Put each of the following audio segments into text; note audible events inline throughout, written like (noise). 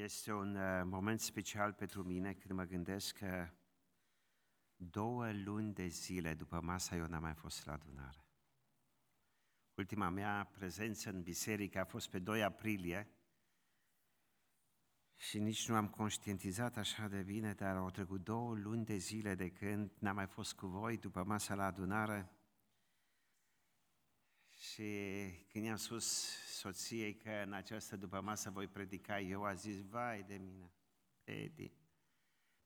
Este un uh, moment special pentru mine când mă gândesc că două luni de zile după masa eu n-am mai fost la adunare. Ultima mea prezență în biserică a fost pe 2 aprilie și nici nu am conștientizat așa de bine, dar au trecut două luni de zile de când n-am mai fost cu voi după masa la adunare și când i-am spus soției că în această după masă voi predica, eu a zis, vai de mine, Edi,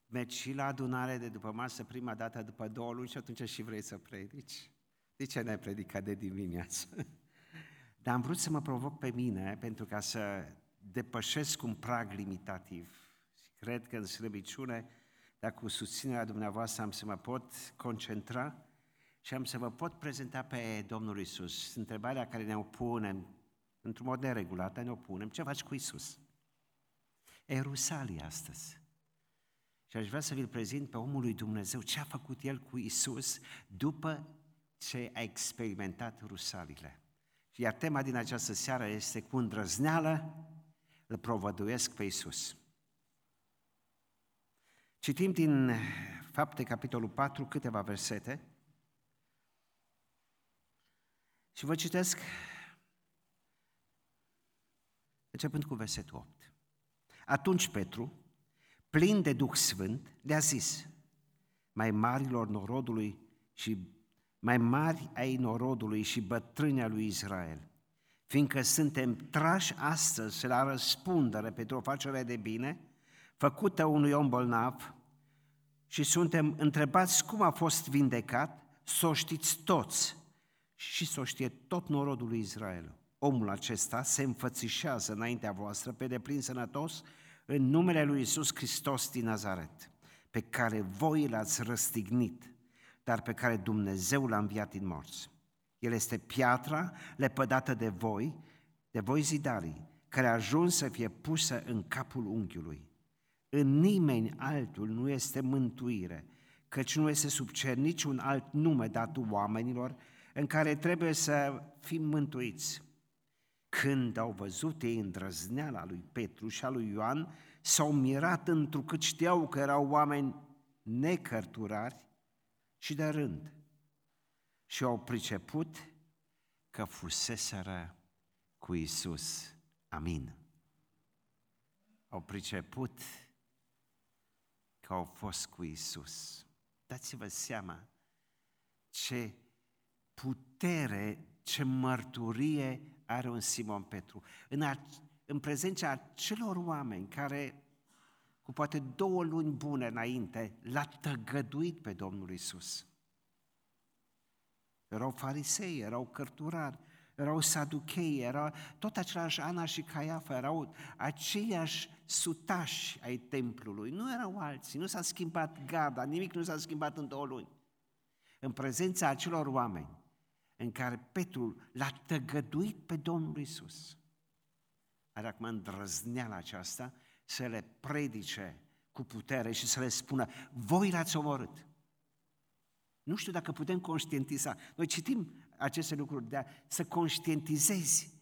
mergi și la adunare de după masă prima dată după două luni și atunci și vrei să predici. De ce n-ai predicat de dimineață? (laughs) Dar am vrut să mă provoc pe mine pentru ca să depășesc un prag limitativ. Și cred că în slăbiciune, dacă cu susținerea dumneavoastră am să mă pot concentra și am să vă pot prezenta pe Domnul Isus. Întrebarea care ne-o punem, într-un mod neregulat, ne-o punem, ce faci cu Isus? E Rusalia astăzi. Și aș vrea să vi-l prezint pe omul lui Dumnezeu, ce a făcut el cu Isus după ce a experimentat rusalile. Iar tema din această seară este cu îndrăzneală îl provăduiesc pe Isus. Citim din Fapte, capitolul 4, câteva versete și vă citesc începând cu versetul 8. Atunci Petru, plin de Duh Sfânt, le-a zis, mai marilor norodului și mai mari ai norodului și bătrâni lui Israel, fiindcă suntem trași astăzi la răspundere pentru o facere de bine făcută unui om bolnav și suntem întrebați cum a fost vindecat, să o știți toți și să o știe tot norodul lui Israel. Omul acesta se înfățișează înaintea voastră pe deplin sănătos în numele lui Isus Hristos din Nazaret, pe care voi l-ați răstignit, dar pe care Dumnezeu l-a înviat din morți. El este piatra lepădată de voi, de voi zidarii, care a ajuns să fie pusă în capul unghiului. În nimeni altul nu este mântuire, căci nu este sub cer niciun alt nume dat oamenilor în care trebuie să fim mântuiți. Când au văzut ei îndrăzneala lui Petru și a lui Ioan, s-au mirat întrucât știau că erau oameni necărturari și de rând și au priceput că fuseseră cu Isus. Amin. Au priceput că au fost cu Isus. Dați-vă seama ce putere, ce mărturie are un Simon Petru. În, a, în prezența celor oameni care cu poate două luni bune înainte l-a tăgăduit pe Domnul Isus erau farisei, erau cărturari, erau saduchei, era tot același Ana și Caiafa, erau aceiași sutași ai templului, nu erau alții, nu s-a schimbat garda, nimic nu s-a schimbat în două luni. În prezența acelor oameni în care Petru l-a tăgăduit pe Domnul Isus. Are acum îndrăzneala aceasta să le predice cu putere și să le spună, voi l-ați omorât. Nu știu dacă putem conștientiza. Noi citim aceste lucruri, de a, să conștientizezi.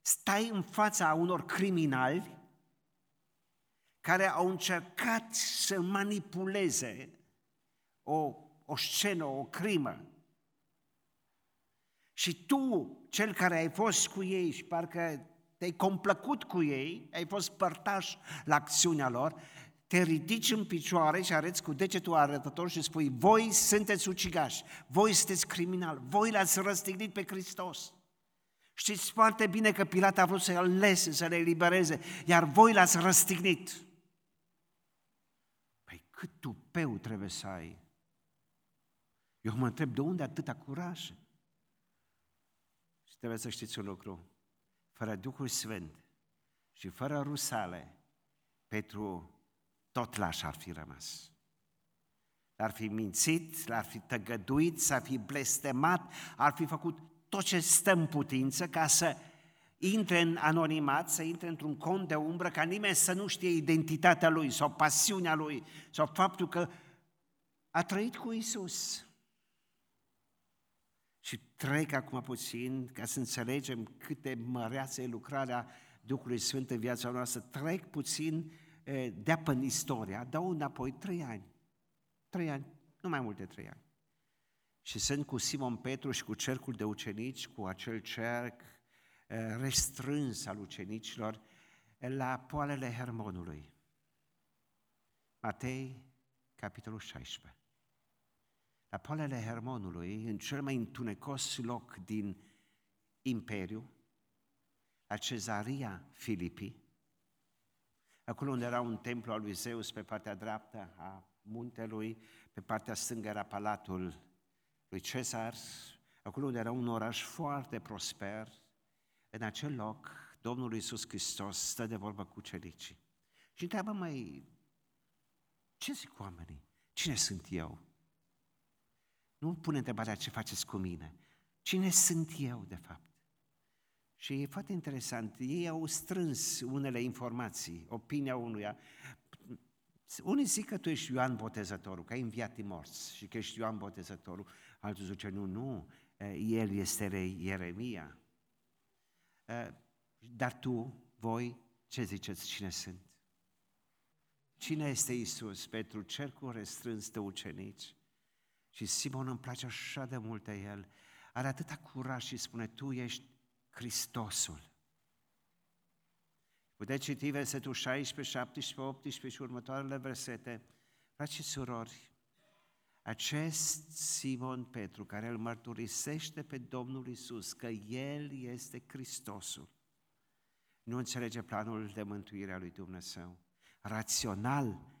Stai în fața unor criminali care au încercat să manipuleze o, o scenă, o crimă. Și tu, cel care ai fost cu ei și parcă te-ai complăcut cu ei, ai fost părtaș la acțiunea lor, te ridici în picioare și arăți cu degetul arătător și spui, voi sunteți ucigași, voi sunteți criminali, voi l-ați răstignit pe Hristos. Știți foarte bine că Pilat a vrut să-l lese, să le elibereze, iar voi l-ați răstignit. Păi cât tupeu trebuie să ai? Eu mă întreb de unde atâta curaj? Și trebuie să știți un lucru. Fără Duhul Sfânt și fără rusale, Petru tot laș ar fi rămas. L-ar fi mințit, l-ar fi tăgăduit, s-ar fi blestemat, ar fi făcut tot ce stă în putință ca să intre în anonimat, să intre într-un cont de umbră, ca nimeni să nu știe identitatea lui sau pasiunea lui sau faptul că a trăit cu Isus. Și trec acum puțin ca să înțelegem cât de măreață e lucrarea Duhului Sfânt în viața noastră, trec puțin de în istoria, dau înapoi trei ani. Trei ani, nu mai mult de trei ani. Și sunt cu Simon Petru și cu cercul de ucenici, cu acel cerc restrâns al ucenicilor, la poalele Hermonului. Matei, capitolul 16. La poalele Hermonului, în cel mai întunecos loc din imperiu, la cezaria Filipii, acolo unde era un templu al lui Zeus pe partea dreaptă a muntelui, pe partea stângă era palatul lui Cezar, acolo unde era un oraș foarte prosper, în acel loc, Domnul Iisus Hristos stă de vorbă cu cenicii. Și întreabă mai, ce zic oamenii? Cine sunt eu? Nu pune întrebarea ce faceți cu mine. Cine sunt eu, de fapt? Și e foarte interesant, ei au strâns unele informații, opinia unuia. Unii zic că tu ești Ioan Botezătorul, că ai înviat din morți și că ești Ioan Botezătorul. Altul zice, nu, nu, el este Ieremia. Dar tu, voi, ce ziceți, cine sunt? Cine este Isus? Petru, cercul restrâns de ucenici. Și Simon îmi place așa de mult de el. Are atâta curaj și spune, tu ești Hristosul. Puteți citi versetul 16, 17, 18 și următoarele versete. Frați și surori, acest Simon Petru care îl mărturisește pe Domnul Isus că El este Hristosul, nu înțelege planul de mântuire a lui Dumnezeu. Rațional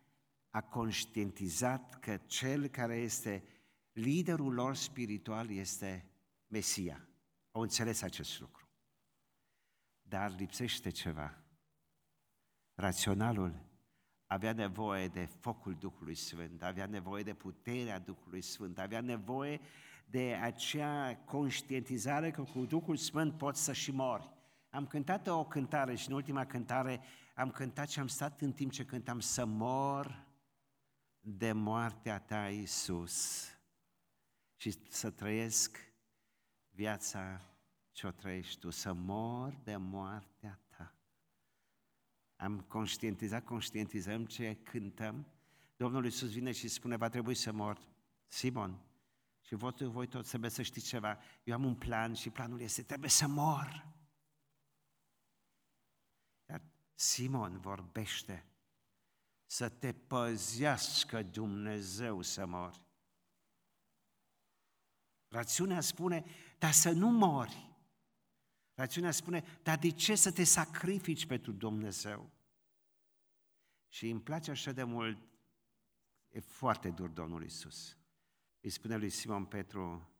a conștientizat că cel care este liderul lor spiritual este Mesia. Au înțeles acest lucru. Dar lipsește ceva. Raționalul avea nevoie de focul Duhului Sfânt, avea nevoie de puterea Duhului Sfânt, avea nevoie de acea conștientizare că cu Duhul Sfânt poți să și mori. Am cântat o cântare și în ultima cântare am cântat și am stat în timp ce cântam să mor de moartea ta, Iisus, și să trăiesc viața ce o trăiești tu, să mor de moartea ta. Am conștientizat, conștientizăm ce cântăm. Domnul Iisus vine și spune, va trebui să mor. Simon, și voi, voi toți trebuie să știți ceva. Eu am un plan și planul este, trebuie să mor. Iar Simon vorbește să te păzească Dumnezeu să mori. Rațiunea spune, dar să nu mori. Rațiunea spune, dar de ce să te sacrifici pentru Dumnezeu? Și îmi place așa de mult, e foarte dur Domnul Isus. Îi spune lui Simon Petru,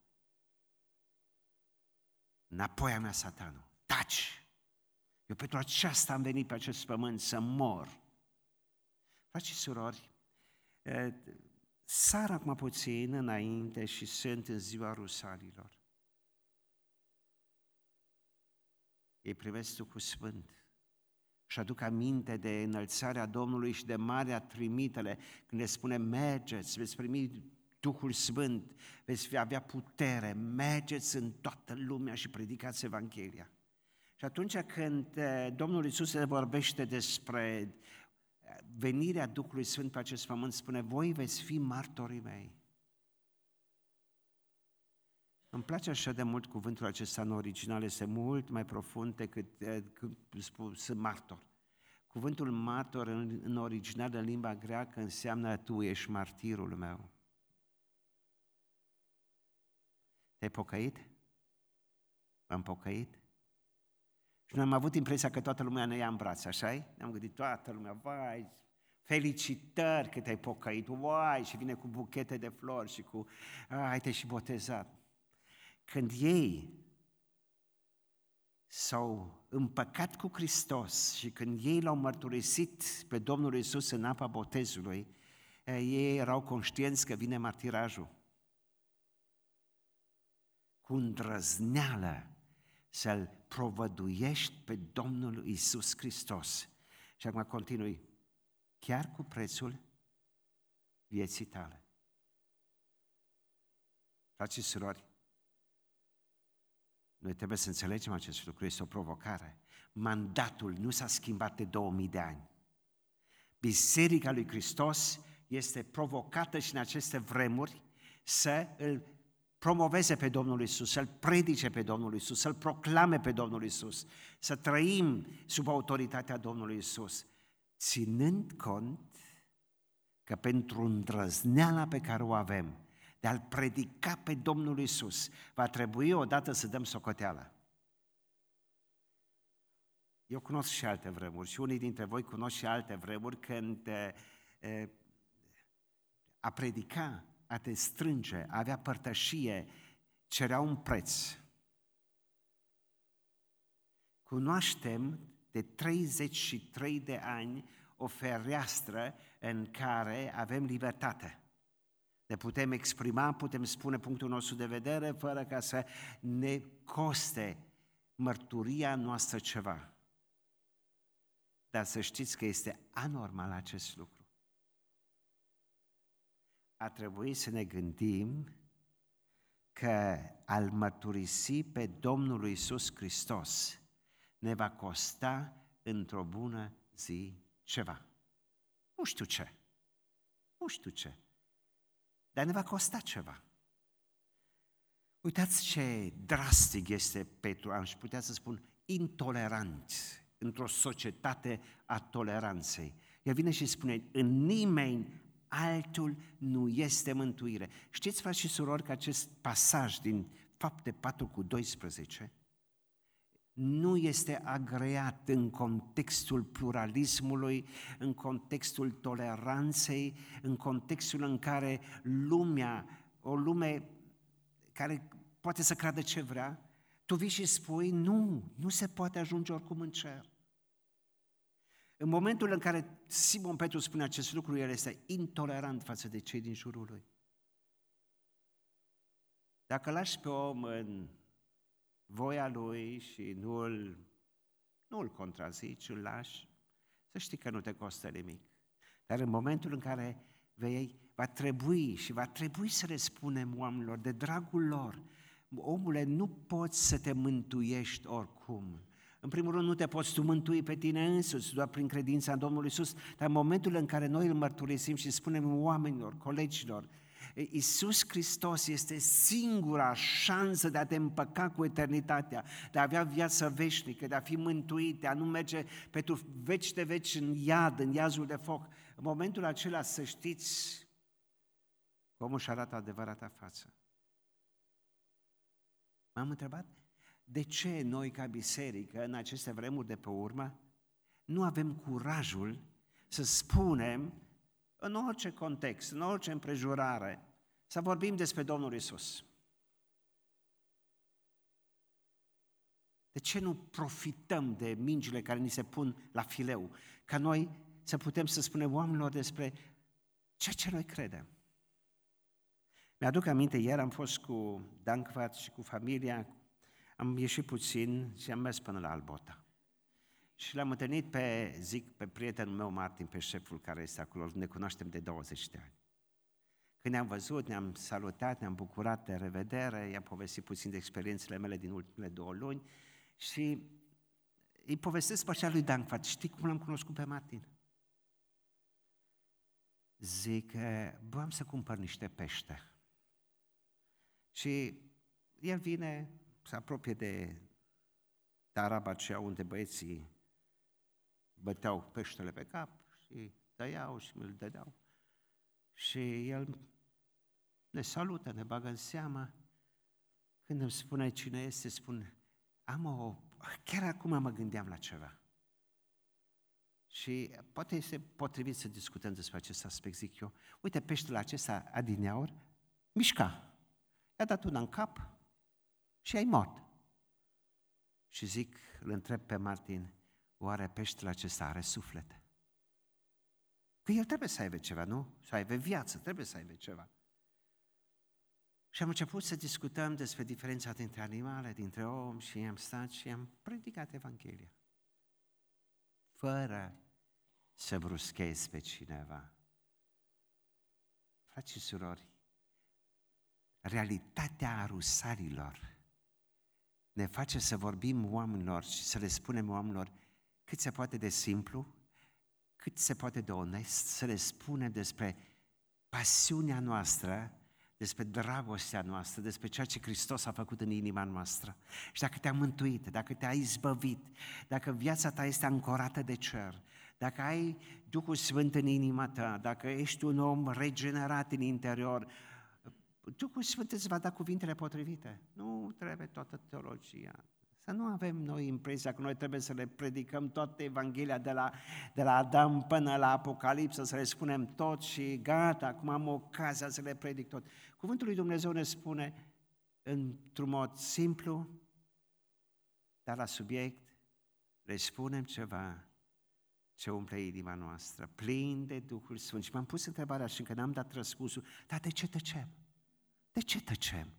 înapoi a mea satanul, taci! Eu pentru aceasta am venit pe acest pământ să mor. Frați și surori, sar acum puțin înainte și sunt în ziua rusalilor. Ei privesc Duhul Sfânt și aduc aminte de înălțarea Domnului și de marea trimitele când le spune mergeți, veți primi Duhul Sfânt, veți avea putere, mergeți în toată lumea și predicați Evanghelia. Și atunci când eh, Domnul Iisus se vorbește despre venirea Duhului Sfânt pe acest pământ, spune, voi veți fi martorii mei. Îmi place așa de mult cuvântul acesta în original, este mult mai profund decât eh, când spun, sunt martor. Cuvântul martor în, în original, în limba greacă, înseamnă tu ești martirul meu. Te-ai pocăit? am pocăit? Și noi am avut impresia că toată lumea ne ia în brațe, așa Ne-am gândit toată lumea, vai, felicitări că te-ai pocăit, vai, și vine cu buchete de flori și cu, ai te și botezat. Când ei s-au împăcat cu Hristos și când ei l-au mărturisit pe Domnul Isus în apa botezului, ei erau conștienți că vine martirajul. Cu îndrăzneală să-L provăduiești pe Domnul Isus Hristos. Și acum continui, chiar cu prețul vieții tale. Frații și surori, Noi trebuie să înțelegem acest lucru, este o provocare. Mandatul nu s-a schimbat de 2000 de ani. Biserica lui Hristos este provocată și în aceste vremuri să îl promoveze pe Domnul Isus, să-L predice pe Domnul Isus, să-L proclame pe Domnul Isus, să trăim sub autoritatea Domnului Isus, ținând cont că pentru îndrăzneala pe care o avem de a-L predica pe Domnul Isus, va trebui odată să dăm socoteala. Eu cunosc și alte vremuri și unii dintre voi cunosc și alte vremuri când e, a predica, a te strânge, a avea părtășie, cerea un preț. Cunoaștem de 33 de ani o fereastră în care avem libertate. Ne putem exprima, putem spune punctul nostru de vedere fără ca să ne coste mărturia noastră ceva. Dar să știți că este anormal acest lucru. A trebuit să ne gândim că al mărturisi pe Domnul Iisus Hristos ne va costa într-o bună zi ceva. Nu știu ce. Nu știu ce. Dar ne va costa ceva. Uitați ce drastic este Petru, aș putea să spun intolerant într-o societate a toleranței. El vine și spune, în nimeni altul nu este mântuire. Știți, frați și surori, că acest pasaj din Fapte 4 cu 12 nu este agreat în contextul pluralismului, în contextul toleranței, în contextul în care lumea, o lume care poate să creadă ce vrea, tu vii și spui, nu, nu se poate ajunge oricum în cer. În momentul în care Simon Petru spune acest lucru, el este intolerant față de cei din jurul lui. Dacă lași pe om în voia lui și nu îl, nu îl contrazici, îl lași, să știi că nu te costă nimic. Dar în momentul în care vei, va trebui și va trebui să le spunem oamenilor de dragul lor, omule, nu poți să te mântuiești oricum. În primul rând, nu te poți tu mântui pe tine însuți, doar prin credința în Domnul Isus, dar în momentul în care noi îl mărturisim și spunem oamenilor, colegilor, Iisus Hristos este singura șansă de a te împăca cu eternitatea, de a avea viață veșnică, de a fi mântuit, de a nu merge pentru veci de veci în iad, în iazul de foc. În momentul acela să știți cum își arată adevărata față. M-am întrebat de ce noi ca biserică în aceste vremuri de pe urmă nu avem curajul să spunem în orice context, în orice împrejurare, să vorbim despre Domnul Isus. De ce nu profităm de mingile care ni se pun la fileu, ca noi să putem să spunem oamenilor despre ceea ce noi credem? Mi-aduc aminte, ieri am fost cu Dankvat și cu familia, am ieșit puțin și am mers până la Albota. Și l-am întâlnit pe, zic, pe prietenul meu Martin, pe șeful care este acolo, ne cunoaștem de 20 de ani. Când ne-am văzut, ne-am salutat, ne-am bucurat de revedere, i-am povestit puțin de experiențele mele din ultimele două luni și îi povestesc pe așa lui Dankfat, știi cum l-am cunoscut pe Martin? Zic, bă, am să cumpăr niște pește. Și el vine, se apropie de taraba aceea unde băieții băteau peștele pe cap și tăiau și mi-l dădeau. Și el ne salută, ne bagă în seamă. Când îmi spune cine este, spun, am o... Chiar acum mă gândeam la ceva. Și poate este potrivit să discutăm despre acest aspect, zic eu. Uite, peștele acesta adineaur mișca. I-a dat una în cap și ai mort. Și zic, îl întreb pe Martin, oare peștele acesta are suflet? Că el trebuie să aibă ceva, nu? Să aibă viață, trebuie să aibă ceva. Și am început să discutăm despre diferența dintre animale, dintre om și am stat și am predicat Evanghelia. Fără să bruschez pe cineva. Frați și surori, realitatea arusarilor ne face să vorbim oamenilor și să le spunem oamenilor cât se poate de simplu, cât se poate de onest, să le spunem despre pasiunea noastră, despre dragostea noastră, despre ceea ce Hristos a făcut în inima noastră. Și dacă te-a mântuit, dacă te-a izbăvit, dacă viața ta este ancorată de cer, dacă ai Duhul Sfânt în inima ta, dacă ești un om regenerat în interior, Duhul Sfânt îți va da cuvintele potrivite. Nu trebuie toată teologia. Să nu avem noi impresia că noi trebuie să le predicăm toată Evanghelia de la, de la Adam până la Apocalipsă, să le spunem tot și gata, acum am ocazia să le predic tot. Cuvântul lui Dumnezeu ne spune într-un mod simplu, dar la subiect, le spunem ceva ce umple inima noastră, plin de Duhul Sfânt. Și m-am pus întrebarea și încă n-am dat răspunsul, dar de ce tăcem? De ce tăcem?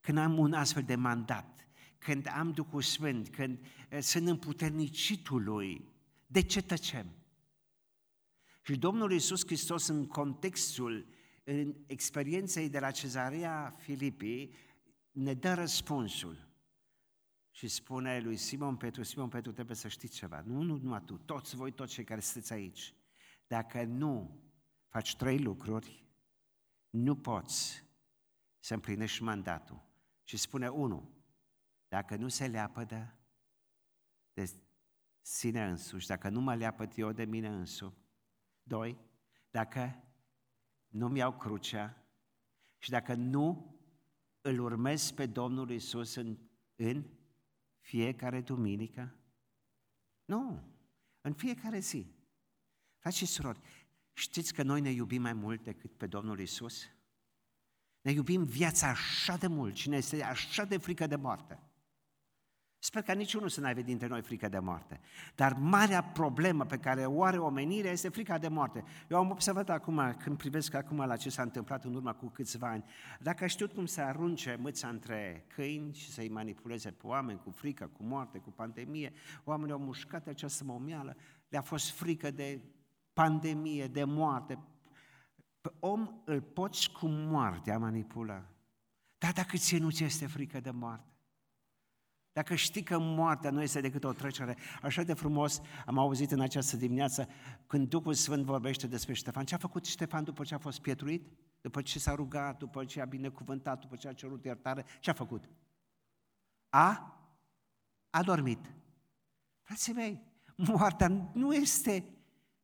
Când am un astfel de mandat, când am Duhul Sfânt, când eh, sunt împuternicitul Lui, de ce tăcem? Și Domnul Iisus Hristos în contextul, în experienței de la cezarea Filipii, ne dă răspunsul. Și spune lui Simon Petru, Simon Petru, trebuie să știți ceva. Nu, nu numai tu, toți voi, toți cei care sunteți aici. Dacă nu faci trei lucruri, nu poți să împlinești mandatul. Și spune, unu, dacă nu se leapădă de sine însuși, dacă nu mă leapăd eu de mine însu, doi, dacă nu-mi iau crucea și dacă nu îl urmez pe Domnul Isus în, în fiecare duminică, nu, în fiecare zi. Frați și surori, știți că noi ne iubim mai mult decât pe Domnul Isus? Ne iubim viața așa de mult și ne este așa de frică de moarte. Sper că niciunul să n-aibă dintre noi frică de moarte. Dar marea problemă pe care o are omenirea este frica de moarte. Eu am observat acum, când privesc acum la ce s-a întâmplat în urmă cu câțiva ani, dacă a știut cum să arunce mâța între câini și să-i manipuleze pe oameni cu frică, cu moarte, cu pandemie, oamenii au mușcat această momeală, le-a fost frică de pandemie, de moarte. Pe om îl poți cu moartea manipula. Dar dacă ție nu ți este frică de moarte, dacă știi că moartea nu este decât o trecere, așa de frumos am auzit în această dimineață când Duhul Sfânt vorbește despre Ștefan. Ce a făcut Ștefan după ce a fost pietruit? După ce s-a rugat, după ce a binecuvântat, după ce a cerut iertare? Ce a făcut? A? A dormit. Frații mei, moartea nu este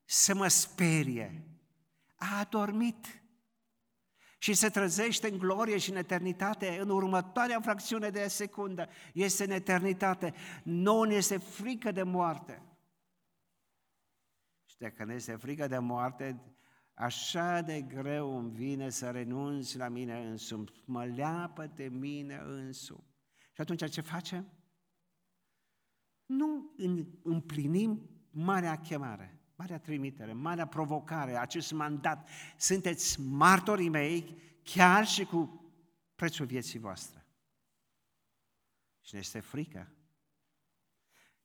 să mă sperie. A adormit și se trezește în glorie și în eternitate în următoarea fracțiune de secundă. Este în eternitate. Nu ne este frică de moarte. Și dacă ne este frică de moarte, așa de greu îmi vine să renunț la mine însumi. Mă leapă de mine însumi. Și atunci ce facem? Nu împlinim marea chemare. Marea trimitere, marea provocare, acest mandat. Sunteți martorii mei chiar și cu prețul vieții voastre. Și ne este frică.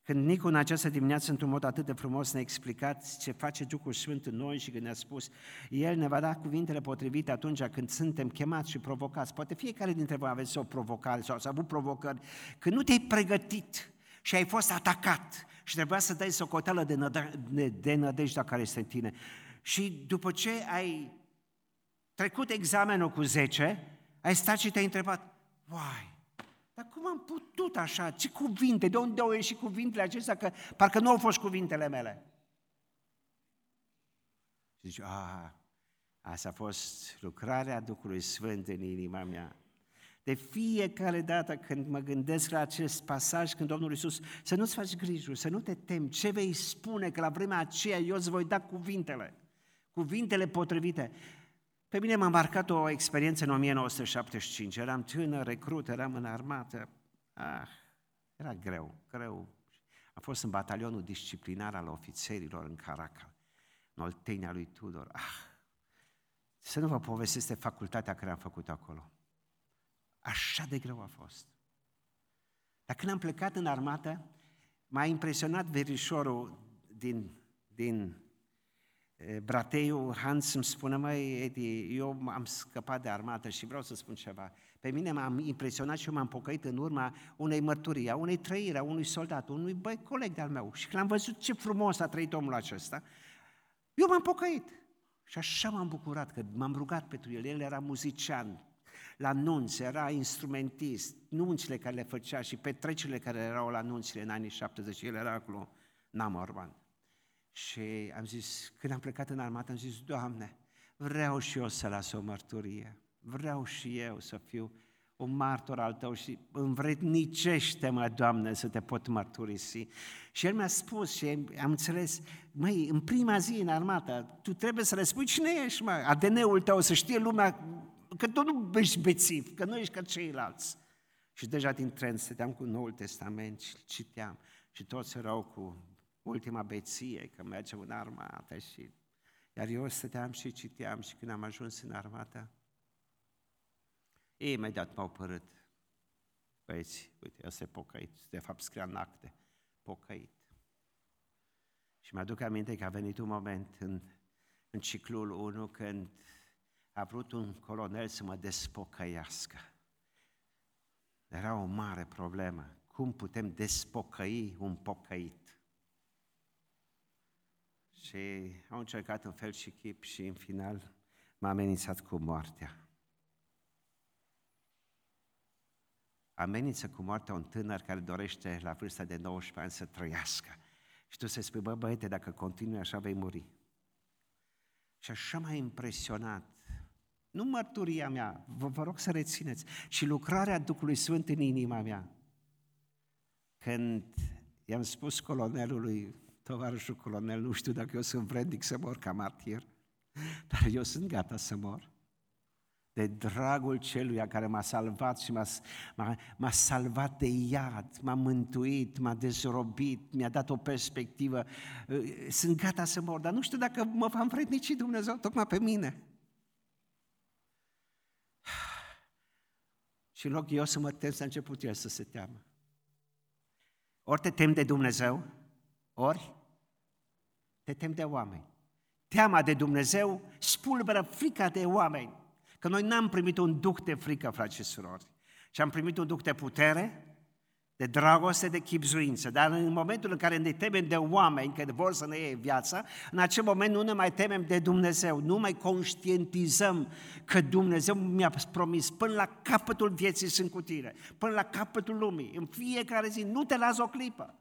Când Nicu în această dimineață, într-un mod atât de frumos, ne-a explicat ce face Duhul Sfânt în noi și când ne-a spus, El ne va da cuvintele potrivite atunci când suntem chemați și provocați. Poate fiecare dintre voi aveți o provocare sau ați avut provocări. Când nu te-ai pregătit și ai fost atacat și trebuia să dai socoteală de, năde- de, de nădejdea care este în tine. Și după ce ai trecut examenul cu 10, ai stat și te-ai întrebat, uai, dar cum am putut așa? Ce cuvinte? De unde au ieșit cuvintele acestea? Că parcă nu au fost cuvintele mele. Și zici, a, asta a fost lucrarea Duhului Sfânt în inima mea. De fiecare dată când mă gândesc la acest pasaj, când Domnul Iisus, să nu-ți faci griji, să nu te temi, ce vei spune, că la vremea aceea eu îți voi da cuvintele, cuvintele potrivite. Pe mine m-a marcat o experiență în 1975, eram tânăr, recrut, eram în armată. Ah, era greu, greu. Am fost în batalionul disciplinar al ofițerilor în Caracal, în Oltenia lui Tudor. Ah, să nu vă povestesc de facultatea care am făcut acolo. Așa de greu a fost. Dar când am plecat în armată, m-a impresionat verișorul din, din Brateiu, Hans îmi spune, măi, Edi, eu am scăpat de armată și vreau să spun ceva. Pe mine m-am impresionat și eu m-am pocăit în urma unei mărturii, a unei trăiri, a unui soldat, unui băi coleg de-al meu. Și când am văzut ce frumos a trăit omul acesta, eu m-am pocăit. Și așa m-am bucurat că m-am rugat pentru el. El era muzician, la nunți, era instrumentist, nunțile care le făcea și petrecerile care erau la nunțile în anii 70, el era acolo, number one. Și am zis, când am plecat în armată, am zis, Doamne, vreau și eu să las o mărturie, vreau și eu să fiu un martor al tău și învrednicește-mă, Doamne, să te pot mărturisi. Și el mi-a spus și am înțeles, măi, în prima zi în armată, tu trebuie să le spui cine ești, mă, ADN-ul tău, să știe lumea că tu nu ești bețiv, că nu ești ca ceilalți. Și deja din tren stăteam cu Noul Testament și citeam și toți erau cu ultima beție, că mergem în armată și... Iar eu stăteam și citeam și când am ajuns în armată, ei imediat m-au părât. Băieți, uite, ăsta e pocăit. De fapt, scria în acte, pocăit. Și mi-aduc aminte că a venit un moment în, în ciclul 1 când a vrut un colonel să mă despocăiască. Era o mare problemă. Cum putem despocăi un pocăit? Și au încercat în fel și chip și în final m-a amenințat cu moartea. Amenință cu moartea un tânăr care dorește la vârsta de 19 ani să trăiască. Și tu să spui, bă, băiete, dacă continui așa vei muri. Și așa m-a impresionat nu mărturia mea, vă, vă rog să rețineți, și lucrarea Duhului Sfânt în inima mea. Când i-am spus colonelului, tovarășul colonel, nu știu dacă eu sunt vrednic să mor ca martir, dar eu sunt gata să mor. De dragul celuia care m-a salvat și m-a, m-a, m-a salvat de iad, m-a mântuit, m-a dezrobit, mi-a dat o perspectivă. Sunt gata să mor, dar nu știu dacă mă va învrednici Dumnezeu tocmai pe mine. Și în loc eu să mă tem, s-a început el să se teamă. Ori te tem de Dumnezeu, ori te tem de oameni. Teama de Dumnezeu spulberă frica de oameni. Că noi n-am primit un duc de frică, frați și surori, ci am primit un duc de putere, de dragoste, de chipzuință. Dar în momentul în care ne temem de oameni care vor să ne iei viața, în acel moment nu ne mai temem de Dumnezeu, nu mai conștientizăm că Dumnezeu mi-a promis până la capătul vieții sunt cu tine, până la capătul lumii, în fiecare zi, nu te las o clipă.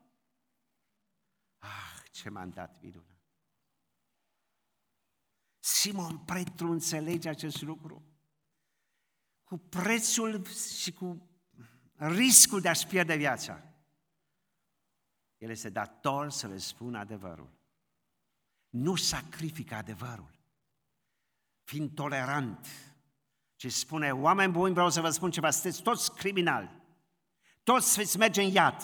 Ah, ce mandat minunat! Simon Petru înțelege acest lucru. Cu prețul și cu riscul de a-și pierde viața. El este dator să le spună adevărul. Nu sacrifică adevărul. Fiind tolerant. Și spune, oameni buni, vreau să vă spun ceva, sunteți toți criminali. Toți veți merge în iad.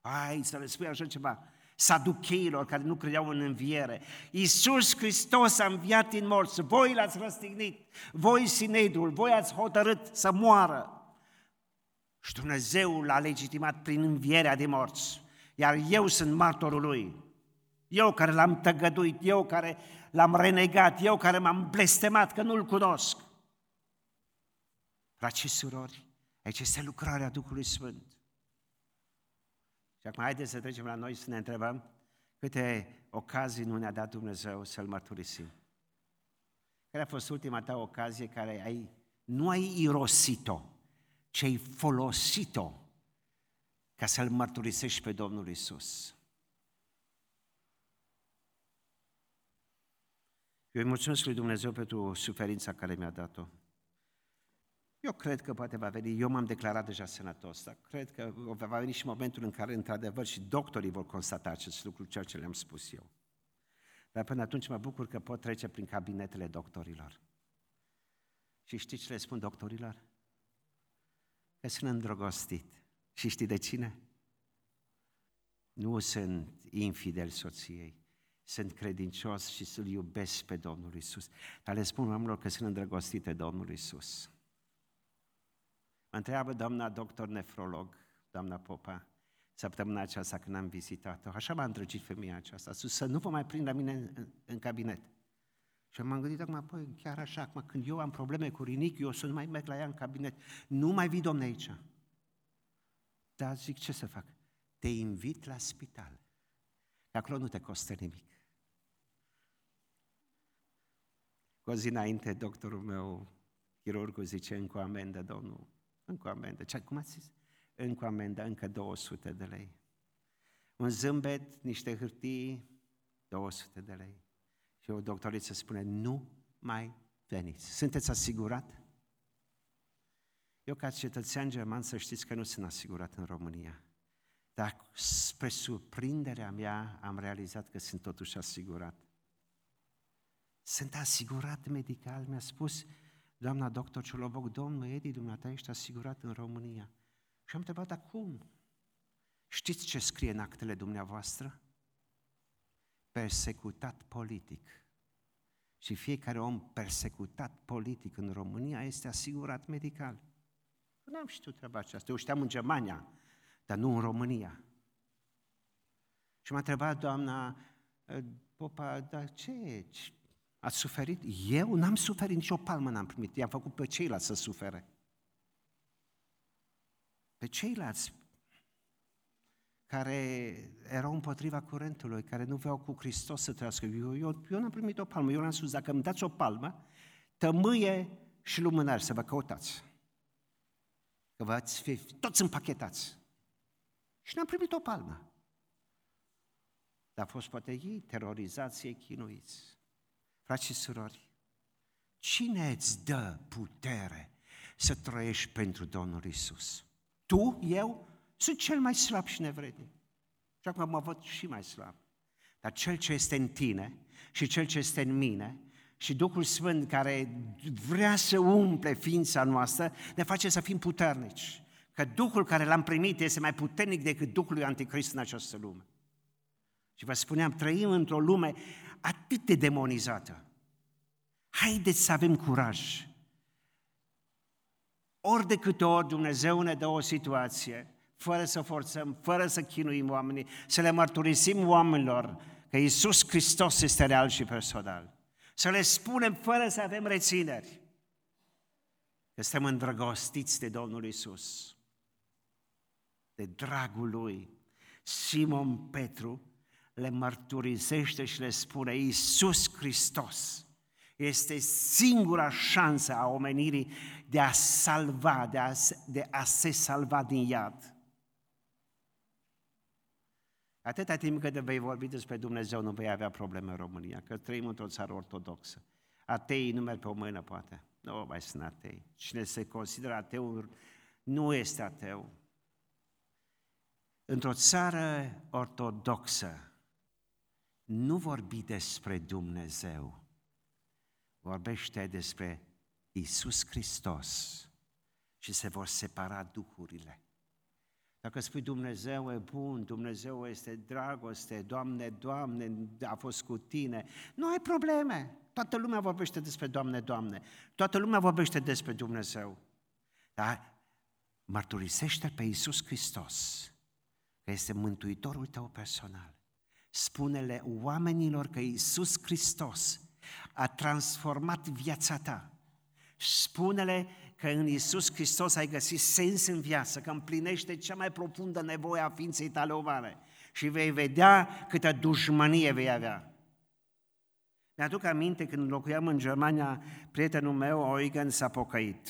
Ai, să le spui așa ceva. Saducheilor care nu credeau în înviere. Iisus Hristos a înviat din morți. Voi l-ați răstignit. Voi, Sinedrul, voi ați hotărât să moară. Și Dumnezeu l-a legitimat prin învierea de morți. Iar eu sunt martorul lui. Eu care l-am tăgăduit, eu care l-am renegat, eu care m-am blestemat că nu-l cunosc. Frați și surori, aici este lucrarea Duhului Sfânt. Și acum haideți să trecem la noi să ne întrebăm câte ocazii nu ne-a dat Dumnezeu să-L mărturisim. Care a fost ultima ta ocazie care ai, nu ai irosit-o, ci ai folosit-o ca să-L mărturisești pe Domnul Isus. Eu îi mulțumesc lui Dumnezeu pentru suferința care mi-a dat-o. Eu cred că poate va veni, eu m-am declarat deja sănătos, dar cred că va veni și momentul în care, într-adevăr, și doctorii vor constata acest lucru, ceea ce le-am spus eu. Dar până atunci mă bucur că pot trece prin cabinetele doctorilor. Și știți ce le spun doctorilor? Că sunt îndrăgostit. Și știi de cine? Nu sunt infidel soției, sunt credincios și să-L iubesc pe Domnul Isus. Dar le spun oamenilor că sunt îndrăgostit de Domnul Isus. Mă întreabă doamna doctor nefrolog, doamna Popa, săptămâna aceasta când am vizitat-o. Așa m-a îndrăgit femeia aceasta. Sus, să nu vă mai prind la mine în, în cabinet. Și m-am gândit acum, păi, chiar așa, acum când eu am probleme cu rinichi, eu să nu mai merg la ea în cabinet. Nu mai vii, domne, aici. Dar zic, ce să fac? Te invit la spital. Acolo nu te costă nimic. Cu o zi înainte, doctorul meu, chirurgul, zice, încă o amendă, domnul, încă o amendă. Ce, cum ați zis? Încă o amendă, încă 200 de lei. Un zâmbet, niște hârtii, 200 de lei. Și o doctoriță spune, nu mai veniți. Sunteți asigurat? Eu, ca cetățean german, să știți că nu sunt asigurat în România. Dar spre surprinderea mea am realizat că sunt totuși asigurat. Sunt asigurat medical, mi-a spus doamna doctor Cioloboc, domnul Edi, dumneata ești asigurat în România. Și am întrebat, dar cum? Știți ce scrie în actele dumneavoastră? Persecutat politic. Și fiecare om persecutat politic în România este asigurat medical. Nu am știut treaba aceasta. Eu știam în Germania, dar nu în România. Și m-a întrebat doamna ă, Popa, dar ce, Ați suferit? Eu n-am suferit, nicio palmă n-am primit. I-am făcut pe ceilalți să sufere. Pe ceilalți care erau împotriva curentului, care nu vreau cu Hristos să trăiască. Eu, eu, eu n-am primit o palmă, eu l-am spus, dacă îmi dați o palmă, tămâie și lumânare să vă căutați. Că vă fi toți împachetați. Și n-am primit o palmă. Dar a fost poate ei terorizați, ei chinuiți. Frați și surori, cine îți dă putere să trăiești pentru Domnul Isus? Tu, eu, sunt cel mai slab și nevrednic. Și acum mă văd și mai slab. Dar cel ce este în tine și cel ce este în mine și Duhul Sfânt care vrea să umple ființa noastră, ne face să fim puternici. Că Duhul care l-am primit este mai puternic decât Duhul lui Anticrist în această lume. Și vă spuneam, trăim într-o lume atât de demonizată. Haideți să avem curaj. Ori de câte ori Dumnezeu ne dă o situație, fără să forțăm, fără să chinuim oamenii, să le mărturisim oamenilor că Iisus Hristos este real și personal. Să le spunem fără să avem rețineri că suntem îndrăgostiți de Domnul Iisus, de dragul Lui. Simon Petru le mărturisește și le spune, Iisus Hristos este singura șansă a omenirii de a salva, de a, de a se salva din iad. Atâta timp cât vei vorbi despre Dumnezeu, nu vei avea probleme în România, că trăim într-o țară ortodoxă. Ateii nu merg pe o mână, poate. Nu mai sunt atei. Cine se consideră ateu nu este ateu. Într-o țară ortodoxă, nu vorbi despre Dumnezeu, vorbește despre Isus Hristos și se vor separa duhurile. Dacă spui Dumnezeu e bun, Dumnezeu este dragoste, Doamne, Doamne, a fost cu tine, nu ai probleme. Toată lumea vorbește despre Doamne, Doamne. Toată lumea vorbește despre Dumnezeu. Dar mărturisește pe Iisus Hristos, că este Mântuitorul tău personal. Spune-le oamenilor că Iisus Hristos a transformat viața ta. Spune-le că în Isus Hristos ai găsit sens în viață, că împlinește cea mai profundă nevoie a ființei tale umane și vei vedea câtă dușmănie vei avea. Mi-aduc aminte când locuiam în Germania, prietenul meu, Eugen, s-a pocăit.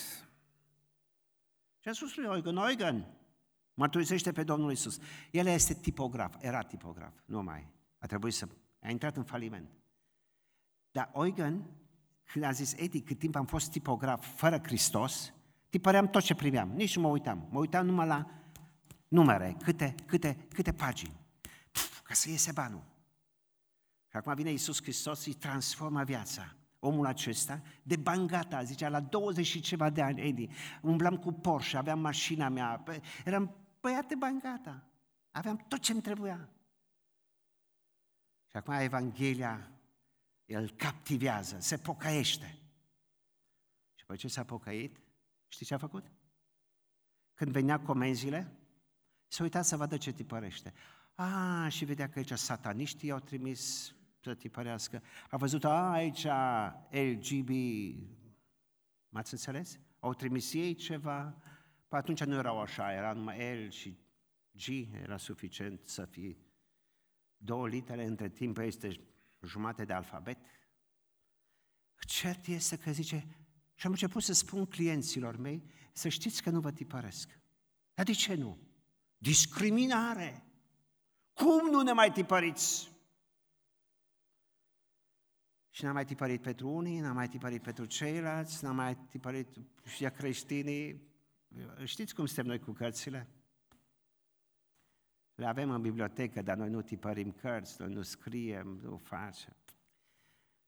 Și a spus lui Eugen, Eugen, mărturisește pe Domnul Isus. El este tipograf, era tipograf, nu mai. A trebuit să... A intrat în faliment. Dar Eugen, când a zis, Edi, cât timp am fost tipograf fără Hristos, tipăream tot ce primeam, nici nu mă uitam. Mă uitam numai la numere, câte, câte, câte pagini, Puf, ca să iese banul. Și acum vine Iisus Hristos și transformă viața. Omul acesta, de bangata, zicea, la 20 și ceva de ani, Edi, umblam cu Porsche, aveam mașina mea, eram băiat de bangata, aveam tot ce-mi trebuia. Și acum Evanghelia el captivează, se pocăiește. Și după ce s-a pocăit, știți ce a făcut? Când venea comenzile, se uita să vadă ce tipărește. A, și vedea că aici sataniștii i-au trimis să tipărească. A văzut, a, aici LGB, m-ați înțeles? Au trimis ei ceva, pe atunci nu erau așa, era numai L și G, era suficient să fie două litere, între timp este jumate de alfabet. Cert este că zice, și am început să spun clienților mei, să știți că nu vă tipăresc. Dar de ce nu? Discriminare. Cum nu ne mai tipăriți? Și n-am mai tipărit pentru unii, n-am mai tipărit pentru ceilalți, n-am mai tipărit și creștinii. Știți cum suntem noi cu cărțile? Le avem în bibliotecă, dar noi nu tipărim cărți, noi nu scriem, nu facem.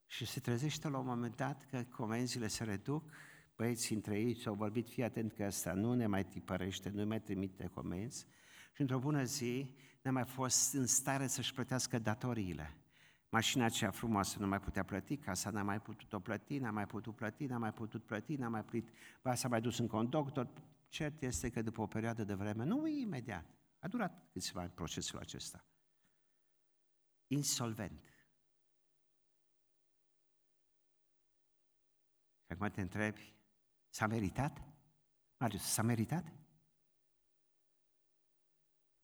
Și se trezește la un moment dat că comenzile se reduc, băieții între ei s-au vorbit, fii atent că ăsta nu ne mai tipărește, nu mai trimite comenzi și într-o bună zi n-a mai fost în stare să-și plătească datoriile. Mașina aceea frumoasă nu mai putea plăti, casa n-a mai putut-o plăti, n-a mai putut plăti, n-a mai putut plăti, n-a mai plătit, ba s-a mai dus în conductor. Cert este că după o perioadă de vreme, nu imediat, a durat câțiva ani procesul acesta. Insolvent. Și acum te întrebi, s-a meritat? Marius, s-a meritat?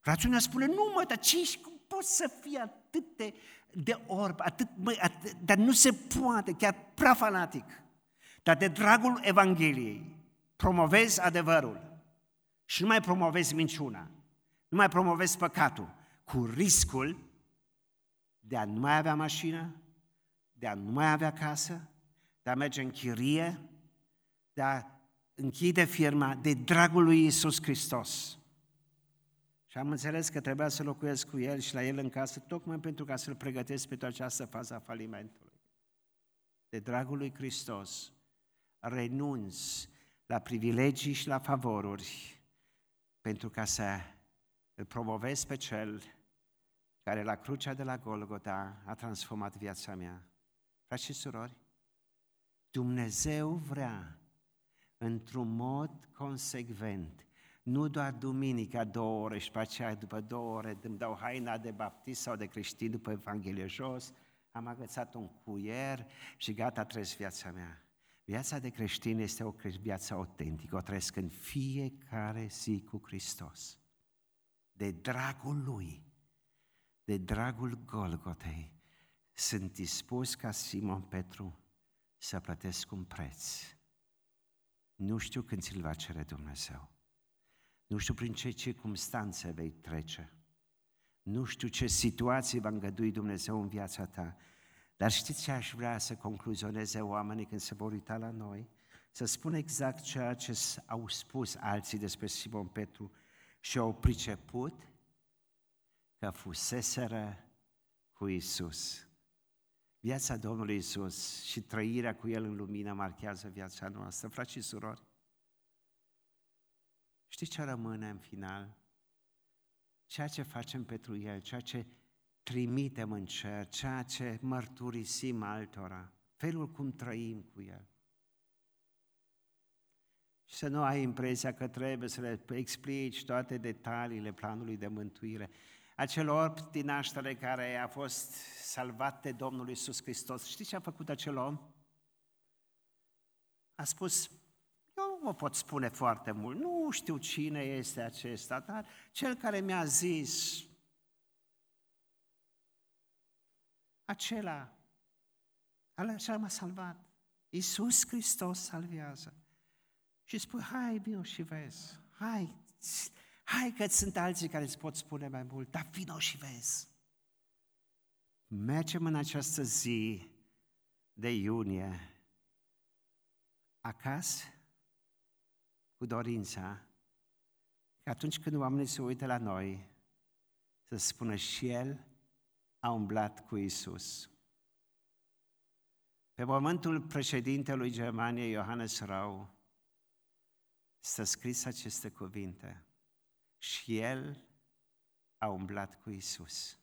Rațiunea spune, nu mă, dar ce cum poți să fii atât de, de orb, atât, mă, atât, dar nu se poate, chiar prea fanatic. Dar de dragul Evangheliei promovezi adevărul și nu mai promovezi minciuna, nu mai promovezi păcatul, cu riscul de a nu mai avea mașină, de a nu mai avea casă, de a merge în chirie, de a închide firma de dragul lui Isus Hristos. Și am înțeles că trebuia să locuiesc cu el și la el în casă, tocmai pentru ca să-l pregătesc pentru această fază a falimentului. De dragul lui Hristos, renunț la privilegii și la favoruri pentru ca să îl promovez pe cel care la crucea de la Golgota a transformat viața mea. Frați și surori, Dumnezeu vrea într-un mod consecvent, nu doar duminica două ore și pe aceea după două ore îmi dau haina de baptist sau de creștin după Evanghelie jos, am agățat un cuier și gata, trăiesc viața mea. Viața de creștin este o viață autentică, o trăiesc în fiecare zi cu Hristos. De dragul Lui, de dragul Golgotei, sunt dispus ca Simon Petru să plătesc un preț. Nu știu când ți-l va cere Dumnezeu. Nu știu prin ce circunstanțe vei trece. Nu știu ce situații va îngădui Dumnezeu în viața ta. Dar știți ce aș vrea să concluzioneze oamenii când se vor uita la noi? Să spun exact ceea ce au spus alții despre Simon Petru și au priceput că fuseseră cu Isus. Viața Domnului Isus și trăirea cu El în lumină marchează viața noastră. Frați și surori, știți ce rămâne în final? Ceea ce facem pentru El, ceea ce trimitem în cer, ceea ce mărturisim altora, felul cum trăim cu El. Și să nu ai impresia că trebuie să le explici toate detaliile planului de mântuire. Acel orb din naștere care a fost salvat de Domnul Iisus Hristos. Știți ce a făcut acel om? A spus, eu nu vă pot spune foarte mult, nu știu cine este acesta, dar cel care mi-a zis, acela, acela m-a salvat. Iisus Hristos salvează. Și spui, hai, vino și vezi, hai, hai că sunt alții care îți pot spune mai mult, dar vino și vezi. Mergem în această zi de iunie acasă cu dorința că atunci când oamenii se uită la noi, să spună și El a umblat cu Isus. Pe momentul președintelui Germaniei, Johannes Rau, s-a scris aceste cuvinte. Și el a umblat cu Isus.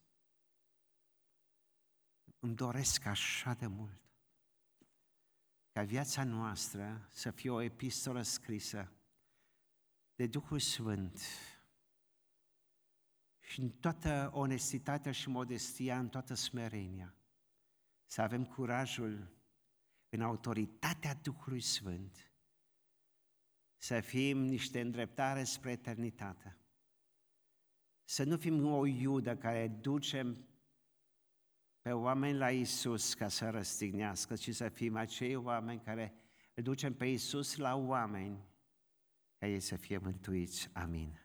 Îmi doresc așa de mult ca viața noastră să fie o epistolă scrisă de Duhul Sfânt și în toată onestitatea și modestia, în toată smerenia, să avem curajul în autoritatea Duhului Sfânt să fim niște îndreptare spre eternitate. Să nu fim o iudă care ducem pe oameni la Isus ca să răstignească, ci să fim acei oameni care îl ducem pe Isus la oameni ca ei să fie mântuiți. Amin.